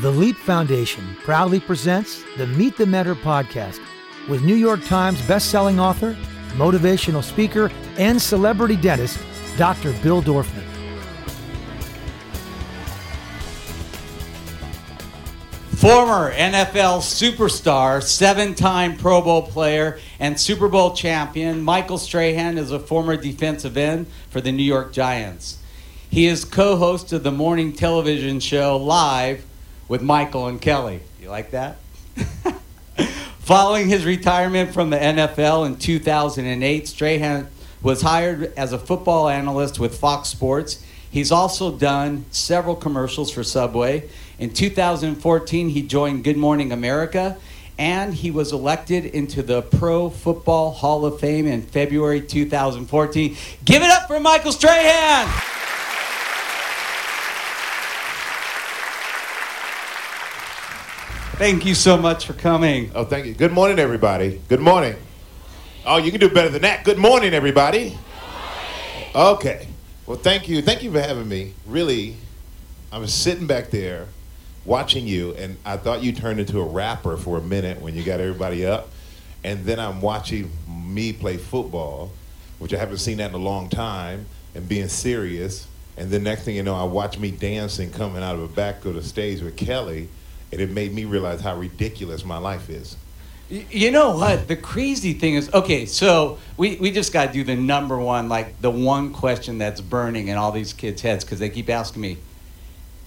The Leap Foundation proudly presents the Meet the Mentor podcast with New York Times bestselling author, motivational speaker, and celebrity dentist, Dr. Bill Dorfman. Former NFL superstar, seven time Pro Bowl player, and Super Bowl champion, Michael Strahan is a former defensive end for the New York Giants. He is co host of the morning television show Live with Michael and Kelly. You like that? Following his retirement from the NFL in 2008, Strahan was hired as a football analyst with Fox Sports. He's also done several commercials for Subway. In 2014, he joined Good Morning America and he was elected into the Pro Football Hall of Fame in February 2014. Give it up for Michael Strahan! Thank you so much for coming. Oh, thank you. Good morning, everybody. Good morning. Oh, you can do better than that. Good morning, everybody. Okay. Well, thank you. Thank you for having me. Really, I was sitting back there watching you, and I thought you turned into a rapper for a minute when you got everybody up. And then I'm watching me play football, which I haven't seen that in a long time, and being serious. And the next thing you know, I watch me dancing coming out of the back of the stage with Kelly and it made me realize how ridiculous my life is. You know what? The crazy thing is, okay, so we, we just got to do the number one, like the one question that's burning in all these kids' heads because they keep asking me,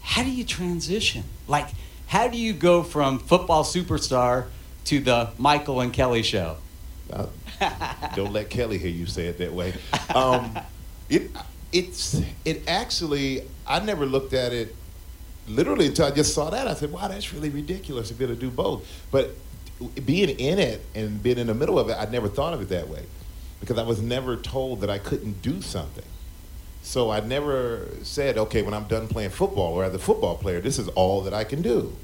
how do you transition? Like, how do you go from football superstar to the Michael and Kelly show? Uh, don't let Kelly hear you say it that way. Um, it, it's, it actually, I never looked at it literally until I just saw that, I said, wow, that's really ridiculous to be able to do both. But being in it and being in the middle of it, I never thought of it that way because I was never told that I couldn't do something. So I never said, okay, when I'm done playing football or as a football player, this is all that I can do.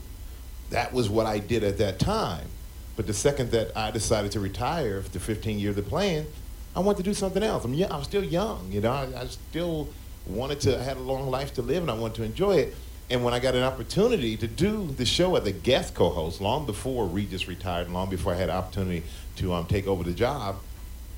That was what I did at that time. But the second that I decided to retire after 15 years of playing, I wanted to do something else. I'm, young, I was still young, you know. I, I still wanted to, I had a long life to live and I wanted to enjoy it. And when I got an opportunity to do the show as a guest co-host, long before Regis retired, long before I had an opportunity to um, take over the job,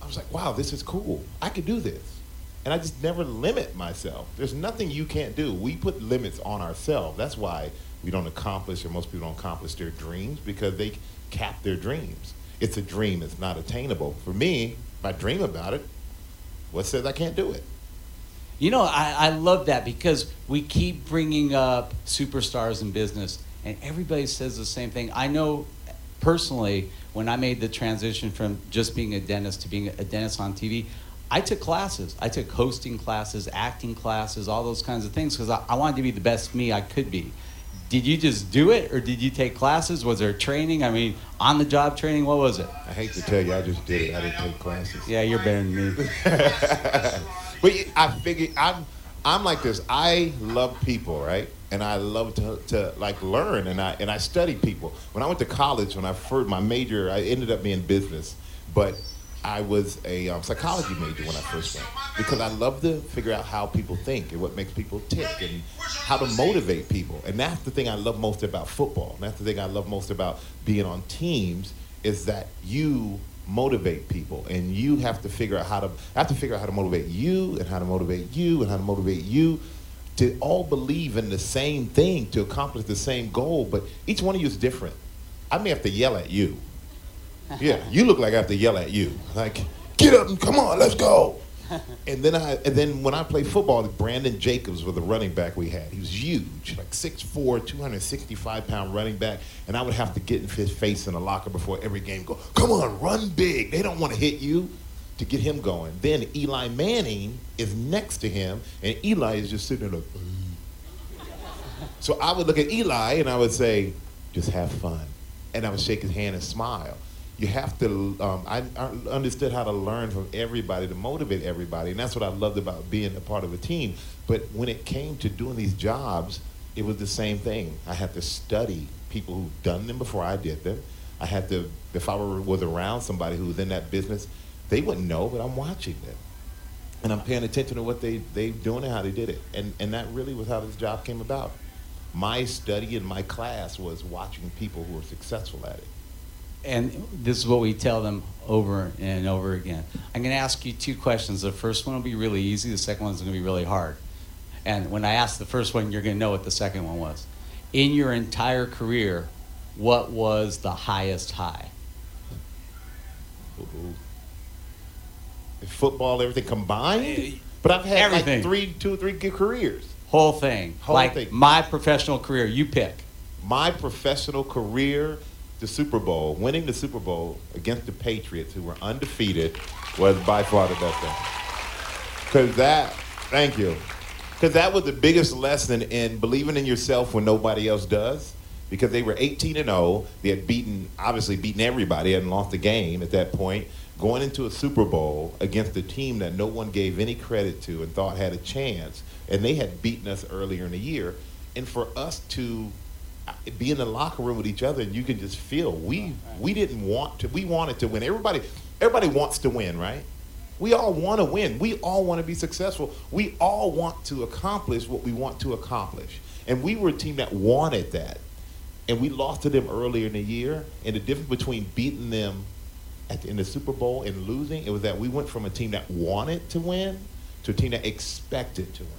I was like, wow, this is cool. I could do this. And I just never limit myself. There's nothing you can't do. We put limits on ourselves. That's why we don't accomplish, or most people don't accomplish their dreams, because they cap their dreams. It's a dream. It's not attainable. For me, if I dream about it, what says I can't do it? You know, I, I love that because we keep bringing up superstars in business, and everybody says the same thing. I know personally, when I made the transition from just being a dentist to being a dentist on TV, I took classes. I took hosting classes, acting classes, all those kinds of things because I, I wanted to be the best me I could be. Did you just do it, or did you take classes? Was there training? I mean, on the job training? What was it? I hate to tell you, I just did it. I didn't take classes. Yeah, you're better than me. But I figured I'm I'm like this. I love people, right? And I love to, to like learn and I and I study people. When I went to college, when I first my major, I ended up being business, but I was a um, psychology major when I first went because I love to figure out how people think and what makes people tick and how to motivate people. And that's the thing I love most about football. And that's the thing I love most about being on teams is that you motivate people. And you have to figure out how to have to figure out how to motivate you and how to motivate you and how to motivate you to all believe in the same thing to accomplish the same goal. But each one of you is different. I may have to yell at you. Yeah you look like i have to yell at you. Like get up and come on let's go and then I and then when I played football, Brandon Jacobs was the running back we had. He was huge, like 6'4", 265 pound running back, and I would have to get in his face in the locker before every game. Go, come on, run big. They don't want to hit you to get him going. Then Eli Manning is next to him, and Eli is just sitting there like. so I would look at Eli and I would say, just have fun, and I would shake his hand and smile you have to um, I, I, understood how to learn from everybody to motivate everybody and that's what i loved about being a part of a team. But when it came to doing these jobs it was the same thing. I had to study people who've done them before i did them. I had to if i were, was around somebody who was in that business they wouldn't know but i'm watching them. And i'm paying attention to what they they doing and how they did it. And and that really was how this job came about. My study in my class was watching people who were successful at it. And this is what we tell them over and over again. I'm going to ask you two questions. The first one will be really easy. The second one's going to be really hard. And when I ask the first one, you're going to know what the second one was. In your entire career, what was the highest high? Football, everything combined. But I've had everything. like three, two or three good careers. Whole thing. Whole like thing. my professional career, you pick. My professional career, the Super Bowl, winning the Super Bowl against the Patriots, who were undefeated, was by far the best thing. Because that, thank you. Because that was the biggest lesson in believing in yourself when nobody else does. Because they were 18 and 0, they had beaten, obviously beaten everybody, hadn't lost a game at that point. Going into a Super Bowl against a team that no one gave any credit to and thought had a chance, and they had beaten us earlier in the year. And for us to be in the locker room with each other, and you can just feel we we didn't want to, we wanted to win. Everybody everybody wants to win, right? We all want to win. We all want to be successful. We all want to accomplish what we want to accomplish. And we were a team that wanted that. And we lost to them earlier in the year. And the difference between beating them at the, in the Super Bowl and losing, it was that we went from a team that wanted to win to a team that expected to win.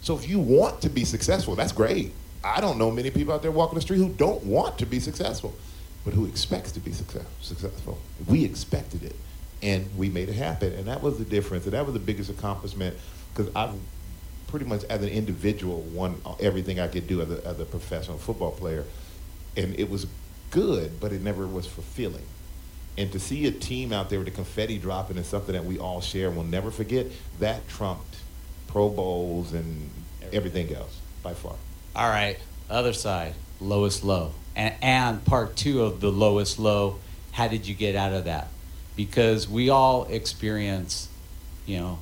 So if you want to be successful, that's great. I don't know many people out there walking the street who don't want to be successful, but who expects to be success, successful. We expected it, and we made it happen, and that was the difference, and that was the biggest accomplishment because I've pretty much as an individual won everything I could do as a, as a professional football player, and it was good, but it never was fulfilling. And to see a team out there with the confetti dropping is something that we all share and will never forget. That trumped Pro Bowls and everything else by far. All right, other side, lowest low. And, and part two of the lowest low, how did you get out of that? Because we all experience, you know,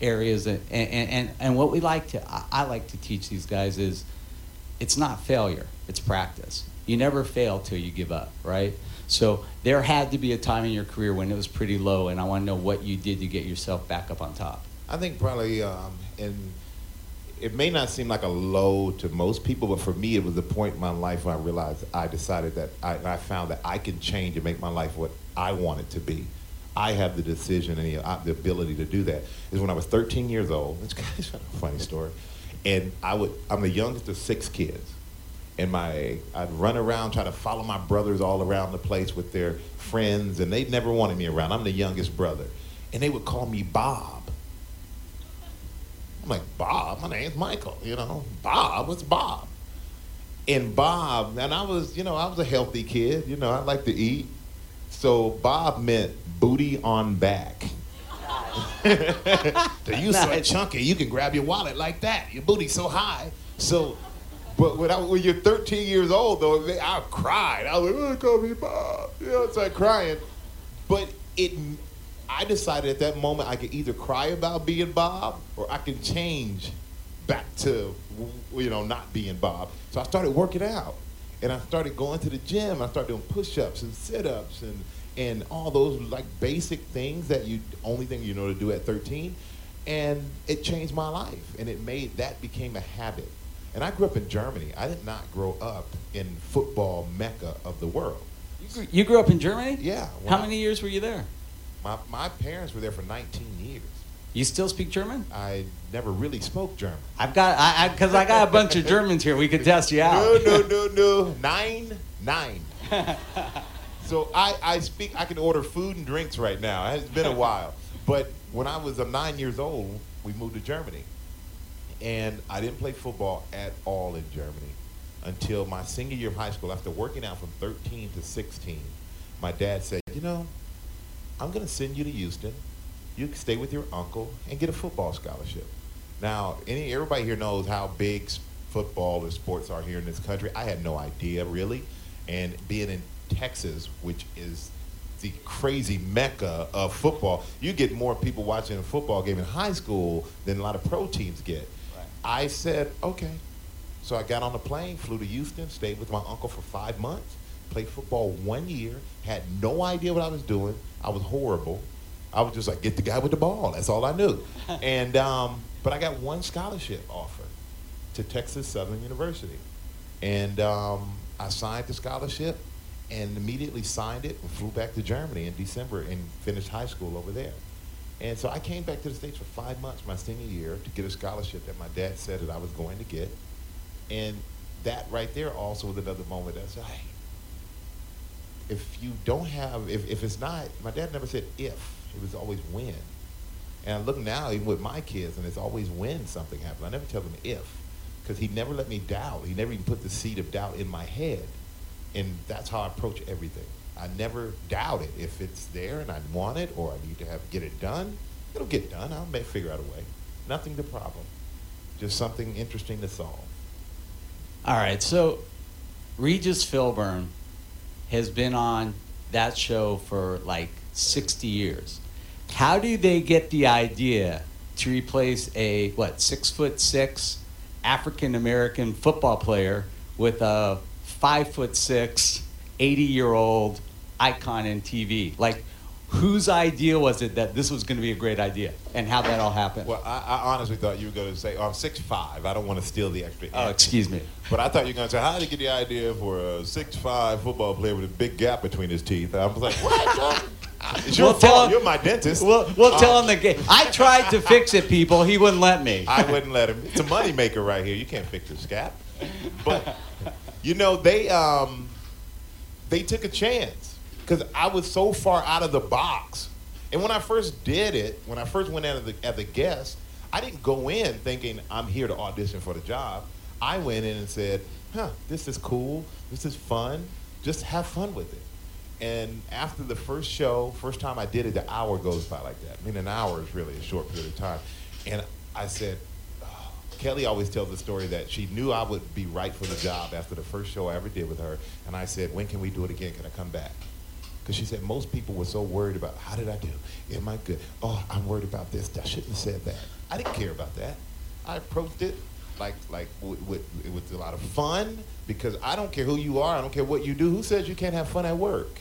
areas and, and, and, and what we like to, I, I like to teach these guys is it's not failure, it's practice. You never fail till you give up, right? So there had to be a time in your career when it was pretty low, and I want to know what you did to get yourself back up on top. I think probably, um, and it may not seem like a low to most people, but for me, it was the point in my life when I realized I decided that I, I found that I can change and make my life what I want it to be. I have the decision and the, uh, the ability to do that. Is when I was 13 years old. It's kind of a funny story, and I would. I'm the youngest of six kids, and my I'd run around trying to follow my brothers all around the place with their friends, and they never wanted me around. I'm the youngest brother, and they would call me Bob. I'm like, Bob, my name's Michael, you know. Bob, what's Bob? And Bob, and I was, you know, I was a healthy kid, you know, I like to eat. So Bob meant booty on back. so you so chunky, you can grab your wallet like that. Your booty's so high. So, but when, I, when you're 13 years old, though, I cried. I was like, oh, call me Bob. You know, it's like crying. But it, I decided at that moment I could either cry about being Bob or I can change back to, you know, not being Bob. So I started working out. And I started going to the gym. I started doing push-ups and sit-ups and, and all those like basic things that you only thing you know to do at 13. And it changed my life. And it made that became a habit. And I grew up in Germany. I did not grow up in football mecca of the world. You grew, you grew up in Germany? Yeah. How I- many years were you there? My, my parents were there for 19 years. You still speak German? I never really spoke German. I've got, I, because I, got a bunch of Germans here. We could test you out. No, no, no, no. Nine, nine. so I, I speak, I can order food and drinks right now. It's been a while. But when I was nine years old, we moved to Germany. And I didn't play football at all in Germany until my senior year of high school. After working out from 13 to 16, my dad said, you know, I'm going to send you to Houston. You can stay with your uncle and get a football scholarship. Now, any everybody here knows how big football or sports are here in this country. I had no idea really, and being in Texas, which is the crazy mecca of football, you get more people watching a football game in high school than a lot of pro teams get. Right. I said, okay. So I got on the plane, flew to Houston, stayed with my uncle for five months, played football one year, had no idea what I was doing. I was horrible. I was just like, get the guy with the ball. That's all I knew. and um, but I got one scholarship offer to Texas Southern University. And um, I signed the scholarship and immediately signed it and flew back to Germany in December and finished high school over there. And so I came back to the States for five months my senior year to get a scholarship that my dad said that I was going to get. And that right there also was another moment that I said, hey, if you don't have, if, if it's not, my dad never said if, it was always when. And I look now, even with my kids, and it's always when something happens. I never tell them if, because he never let me doubt. He never even put the seed of doubt in my head. And that's how I approach everything. I never doubt it. If it's there and I want it or I need to have get it done, it'll get done. I'll may figure out a way. Nothing the problem. Just something interesting to solve. All right, so Regis Philbin has been on that show for like 60 years. How do they get the idea to replace a what six foot six African American football player with a five foot six 80 year old icon in TV? Like, whose idea was it that this was going to be a great idea, and how that all happened? Well, I, I honestly thought you were going to say, oh, I'm 6'5". I don't want to steal the extra. oh, excuse me. But I thought you were going to say, how did you get the idea for a 6'5 football player with a big gap between his teeth? I was like, what? It's your We'll fault. him- You're my dentist. We'll, we'll Uh, tell him the game. I tried to fix it, people. He wouldn't let me. I wouldn't let him. It's a moneymaker right here. You can't fix your scap. But you know they um, they took a chance because I was so far out of the box. And when I first did it, when I first went in as a, as a guest, I didn't go in thinking I'm here to audition for the job. I went in and said, "Huh, this is cool. This is fun. Just have fun with it." And after the first show, first time I did it, the hour goes by like that. I mean, an hour is really a short period of time. And I said, oh, Kelly always tells the story that she knew I would be right for the job after the first show I ever did with her. And I said, when can we do it again? Can I come back? Because she said most people were so worried about how did I do? Am I good? Oh, I'm worried about this. I shouldn't have said that. I didn't care about that. I approached it like like with, with, with a lot of fun because I don't care who you are. I don't care what you do. Who says you can't have fun at work?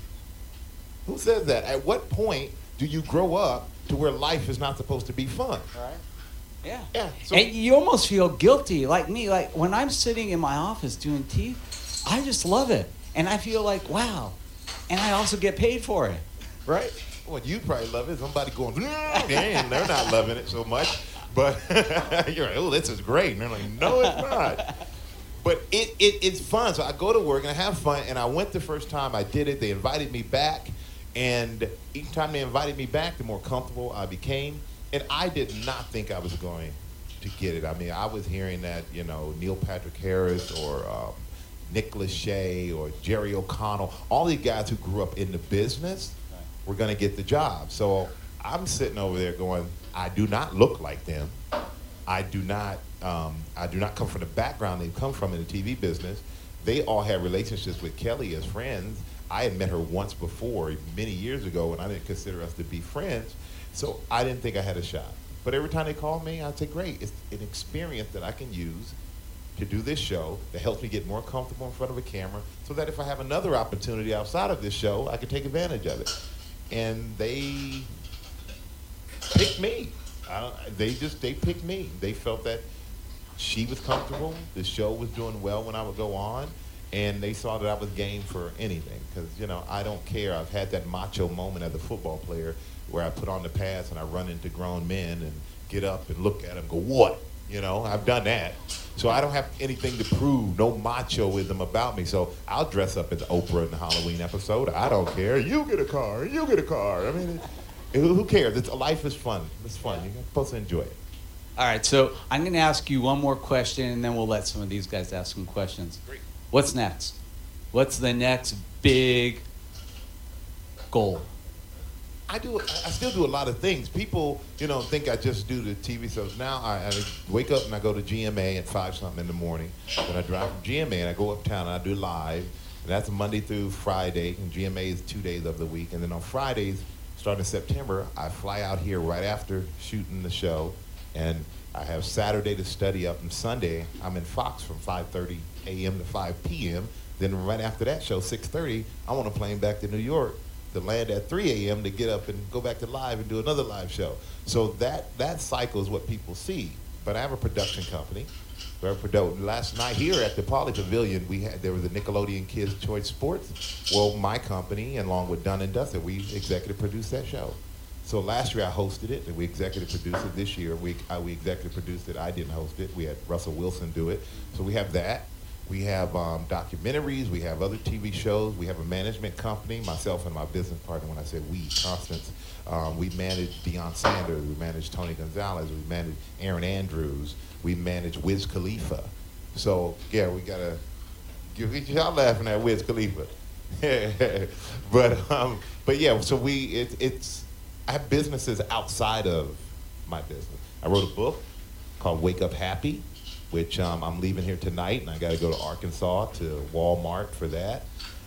Who says that? At what point do you grow up to where life is not supposed to be fun? Right. Yeah. Yeah. So, and you almost feel guilty, like me. Like when I'm sitting in my office doing teeth, I just love it, and I feel like wow, and I also get paid for it. right? Well, you probably love it. Somebody going, damn, they're not loving it so much. But you're like, oh, this is great. And they're like, no, it's not. But it, it, it's fun. So I go to work and I have fun. And I went the first time I did it. They invited me back. And each time they invited me back, the more comfortable I became. And I did not think I was going to get it. I mean, I was hearing that, you know, Neil Patrick Harris or um, Nick Lachey or Jerry O'Connell, all these guys who grew up in the business were going to get the job. So I'm sitting over there going, I do not look like them. I do not. Um, I do not come from the background they've come from in the TV business. They all had relationships with Kelly as friends. I had met her once before, many years ago, and I didn't consider us to be friends. So I didn't think I had a shot. But every time they called me, I'd say, "Great! It's an experience that I can use to do this show that helps me get more comfortable in front of a camera, so that if I have another opportunity outside of this show, I can take advantage of it." And they picked me. They just they picked me. They felt that she was comfortable. The show was doing well when I would go on, and they saw that I was game for anything. Because you know I don't care. I've had that macho moment as a football player where I put on the pads and I run into grown men and get up and look at them, go what? You know, I've done that. So I don't have anything to prove. No machoism about me. So I'll dress up as Oprah in the Halloween episode. I don't care. You get a car. You get a car. I mean, it, who who cares? It's, life is fun. It's fun. You're supposed to enjoy it. All right, so I'm going to ask you one more question, and then we'll let some of these guys ask some questions. Great. What's next? What's the next big goal? I do. I still do a lot of things. People, you know, think I just do the TV shows. Now I, I wake up and I go to GMA at five something in the morning. Then I drive from GMA and I go uptown and I do live. And that's Monday through Friday. And GMA is two days of the week. And then on Fridays, starting September, I fly out here right after shooting the show, and I have Saturday to study up. And Sunday, I'm in Fox from 5:30 a.m. to 5 p.m. Then right after that show, 6:30, I want a plane back to New York to land at 3 a.m. to get up and go back to live and do another live show. So that that cycle is what people see. but I have a production company. I last night here at the Pauley Pavilion, we had there was a Nickelodeon Kids Choice Sports. Well, my company, along with Done and Dusted, we executive produced that show. So last year I hosted it, and we executive produced it. This year we uh, we executive produced it. I didn't host it. We had Russell Wilson do it. So we have that. We have um, documentaries. We have other TV shows. We have a management company. Myself and my business partner. When I say we, Constance, um, we manage Deion Sanders. We manage Tony Gonzalez. We manage Erin Andrews. We manage Wiz Khalifa. So yeah, we gotta. Y'all laughing at Wiz Khalifa, but um, but yeah. So we it, it's I have businesses outside of my business. I wrote a book called Wake Up Happy which um, I'm leaving here tonight, and I got to go to Arkansas to Walmart for that.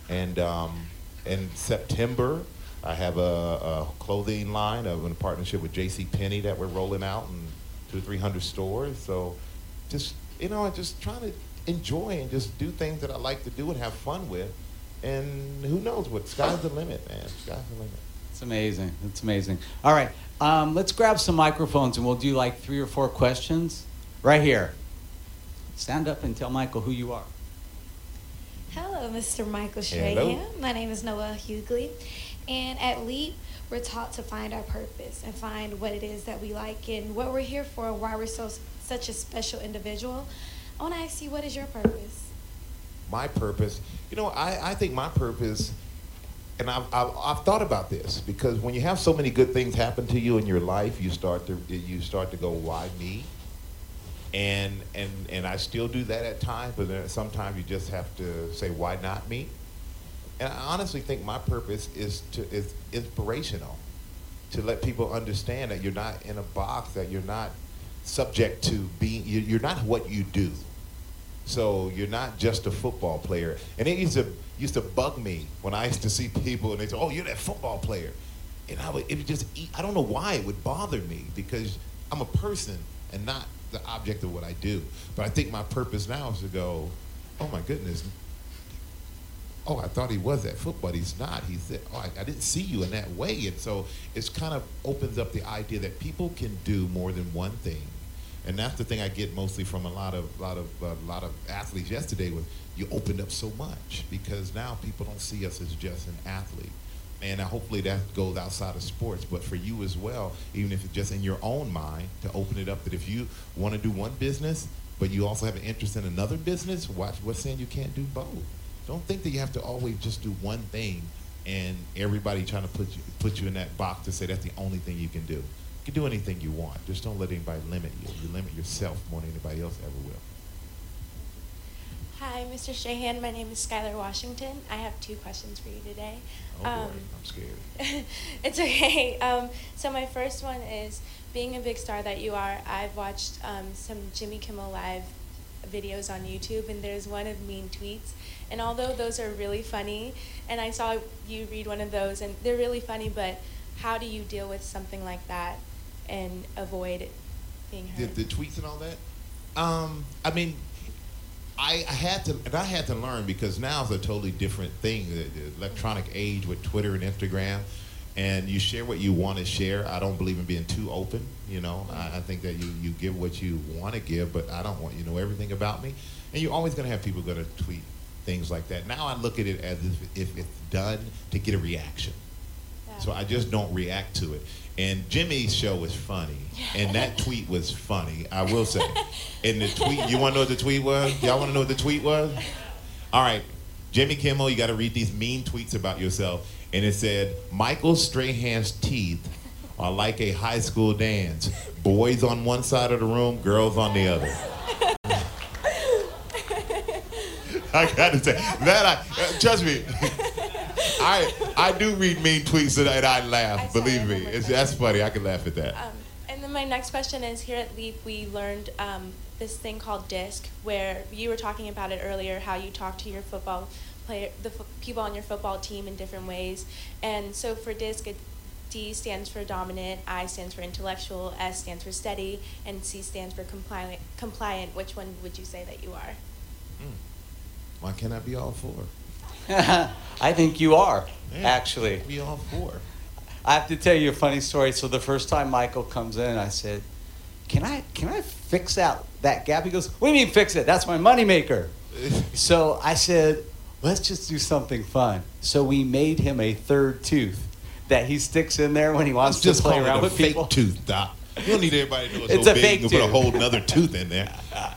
And um, in September, I have a, a clothing line of, in a partnership with J.C. Penney that we're rolling out in two or three hundred stores. So, just you know, just trying to enjoy and just do things that I like to do and have fun with. And who knows what? Sky's the limit, man. Sky's the limit. It's amazing. It's amazing. All right, um, let's grab some microphones and we'll do like three or four questions right here. Stand up and tell Michael who you are. Hello, Mr. Michael Strahan. My name is Noah Hughley. And at LEAP, we're taught to find our purpose and find what it is that we like and what we're here for and why we're so such a special individual. I want to ask you, what is your purpose? my purpose you know i, I think my purpose and I've, I've, I've thought about this because when you have so many good things happen to you in your life you start to you start to go why me and and and i still do that at times but then sometimes you just have to say why not me? And i honestly think my purpose is to is inspirational to let people understand that you're not in a box that you're not subject to being you- you're not what you do. So you're not just a football player. And it used to used to bug me when I used to see people and they say, "Oh, you're that football player," and I would it would just eat, I don't know why it would bother me because I'm a person and not the object of what I do. But I think my purpose now is to go, "Oh my goodness." Oh, I thought he was that football. He's not. He's. Oh, I, I didn't see you in that way. And so it's kind of opens up the idea that people can do more than one thing and that's the thing I get mostly from a lot of lot of uh, lot of athletes yesterday was you opened up so much because now people don't see us as just an athlete. And hopefully that goes outside of sports, but for you as well, even if it's just in your own mind, to open it up that if you want to do one business, but you also have an interest in another business, watch what's saying you can't do both. Don't think that you have to always just do one thing and everybody trying to put you put you in that box to say that's the only thing you can do. You can do anything you want. Just don't let anybody limit you. You limit yourself more than anybody else ever will. Hi, Mr. Strahan. My name is Skylar Washington. I have two questions for you today. Oh boy, Um, I'm scared. it's okay. Um, so my first one is being a big star that you are. I've watched um, some Jimmy Kimmel Live videos on YouTube, and there's one of mean tweets. And although those are really funny, and I saw you read one of those, and they're really funny, but how do you deal with something like that and avoid being the, hurt? the tweets and all that. Um, I mean, I, had to, and I had to learn because now it's a totally different thing. The, the electronic age with Twitter and Instagram, and you share what you want to share. I don't believe in being too open. You know, I, I think that you you give what you want to give, but I don't want you know everything about me. And you're always going to have people going to tweet things like that. Now I look at it as if, if it's done to get a reaction. So I just don't react to it. And Jimmy's show was funny, and that tweet was funny. I will say. And the tweet, you want to know what the tweet was? Y'all want to know what the tweet was? All right, Jimmy Kimmel, you got to read these mean tweets about yourself. And it said, Michael Strahan's teeth are like a high school dance. Boys on one side of the room, girls on the other. I gotta say that I trust me. I I do read mean tweets and I, and I laugh. I believe me, it's, that's funny. I can laugh at that. Um, and then my next question is here at Leap, we learned um, this thing called DISC, where you were talking about it earlier, how you talk to your football player, the fo- people on your football team in different ways. And so for DISC, it, D stands for dominant, I stands for intellectual, S stands for steady, and C stands for compliant. Compliant. Which one would you say that you are? Why can't I be all four? I think you are, Yeah, actually. be all four. I have to tell you a funny story. So the first time Michael comes in, I said, can I can I fix that that gap? He goes, what do you mean fix it? That's my moneymaker. so I said, let's just do something fun. So we made him a third tooth that he sticks in there when he wants Let's just to play call it around a with fake people. tooth, Doc. You don't need everybody to know it's, It's so a big fake you can put a whole another tooth in there.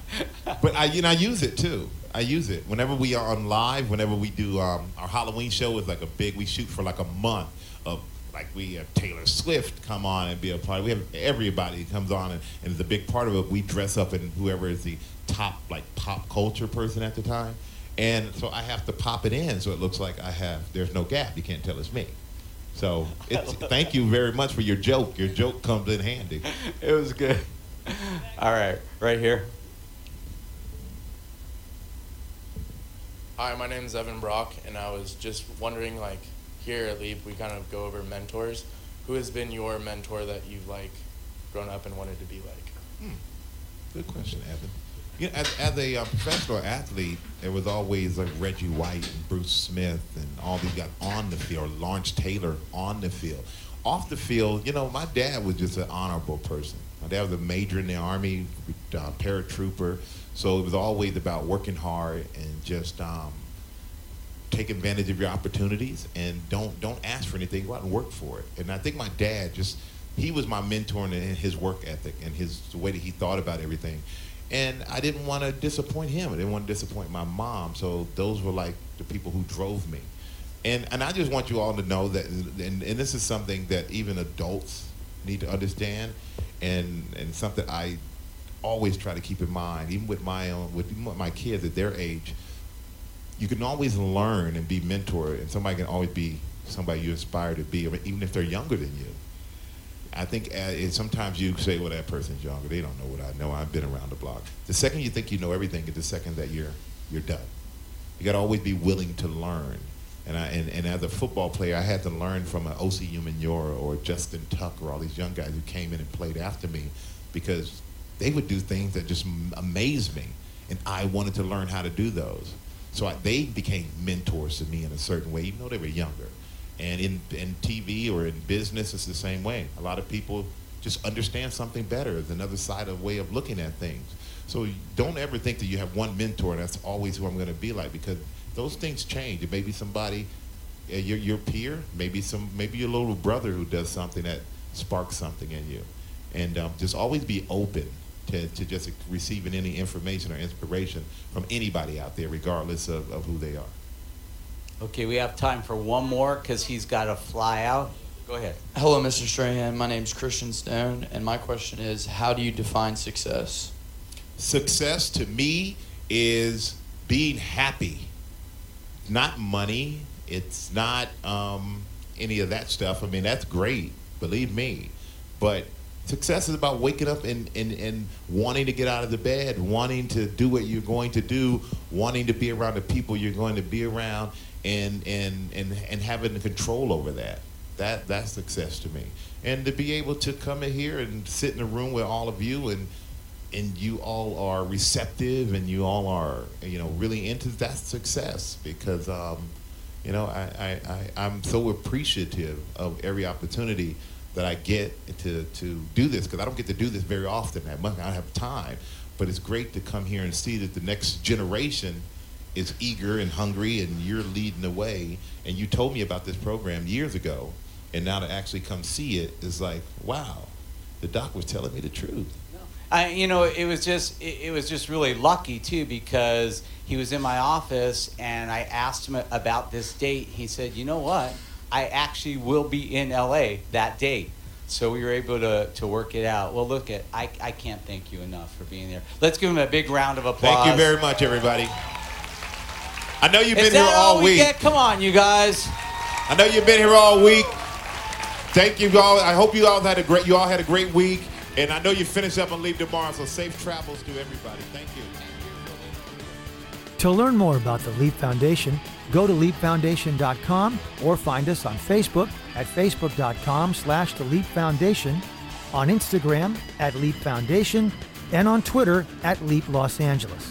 But I, you know, I use it too. I use it whenever we are on live. Whenever we do um, our Halloween show is like a big. We shoot for like a month of like we have Taylor Swift come on and be a part. We have everybody comes on and, and is a big part of it. We dress up in whoever is the top like pop culture person at the time, and so I have to pop it in so it looks like I have. There's no gap. You can't tell it's me. So it's, thank you very much for your joke. Your joke comes in handy. It was good. All right, right here. Hi, my name is Evan Brock, and I was just wondering, like, here at Leap, we kind of go over mentors. Who has been your mentor that you've, like, grown up and wanted to be like? Good question, Evan. You know, as, as a uh, professional athlete, there was always like Reggie White and Bruce Smith and all these guys on the field, or Lawrence Taylor on the field. Off the field, you know, my dad was just an honorable person. My dad was a major in the Army, uh, paratrooper, so it was always about working hard and just um, take advantage of your opportunities and don't don't ask for anything. Go out and work for it. And I think my dad just he was my mentor in his work ethic and his the way that he thought about everything. And I didn't want to disappoint him. I didn't want to disappoint my mom. So those were like the people who drove me. And and I just want you all to know that and, and this is something that even adults need to understand and and something I always try to keep in mind, even with my own with my kids at their age you can always learn and be mentored, and somebody can always be somebody you aspire to be, even if they're younger than you. I think uh, sometimes you say, "Well, that person's younger; they don't know what I know. I've been around the block." The second you think you know everything is the second that you're you're done. You got to always be willing to learn. And, I, and, and as a football player, I had to learn from an Osi Umenyiora or Justin Tuck or all these young guys who came in and played after me because they would do things that just amazed me. And I wanted to learn how to do those. So I, they became mentors to me in a certain way, even though they were younger. And in, in TV or in business, it's the same way. A lot of people just understand something better. There's another side of way of looking at things. So don't ever think that you have one mentor and that's always who I'm going to be like because those things change. It may be somebody, uh, your, your peer, maybe some, maybe your little brother who does something that sparks something in you. And um, just always be open to, to just receiving any information or inspiration from anybody out there, regardless of, of who they are. Okay, we have time for one more because he's got to fly out. Go ahead. Hello, Mr. Strahan. My name's Christian Stone, and my question is how do you define success? Success to me is being happy, not money. It's not um, any of that stuff. I mean, that's great, believe me. But success is about waking up and, and, and wanting to get out of the bed, wanting to do what you're going to do, wanting to be around the people you're going to be around, and, and, and, and having control over that. That, that's success to me. And to be able to come in here and sit in a room with all of you and and you all are receptive and you all are you know really into that success because um, you know I, I, I, I'm so appreciative of every opportunity that I get to, to do this because I don't get to do this very often that much. I don't have time but it's great to come here and see that the next generation is eager and hungry and you're leading the way. And you told me about this program years ago and now to actually come see it is like wow the doc was telling me the truth I, you know, it was just it, it was just really lucky too because he was in my office and I asked him about this date. He said, "You know what? I actually will be in LA that date." So we were able to, to work it out. Well, look at I, I can't thank you enough for being there. Let's give him a big round of applause. Thank you very much, everybody. I know you've Is been here all we week. get? Come on, you guys. I know you've been here all week. Thank you all. I hope you all had a great. You all had a great week, and I know you finish up and leave tomorrow. So safe travels to everybody. Thank you. To learn more about the Leap Foundation, go to leapfoundation.com or find us on Facebook at facebook.com slash the Leap Foundation, on Instagram at Leap Foundation, and on Twitter at Leap Los Angeles.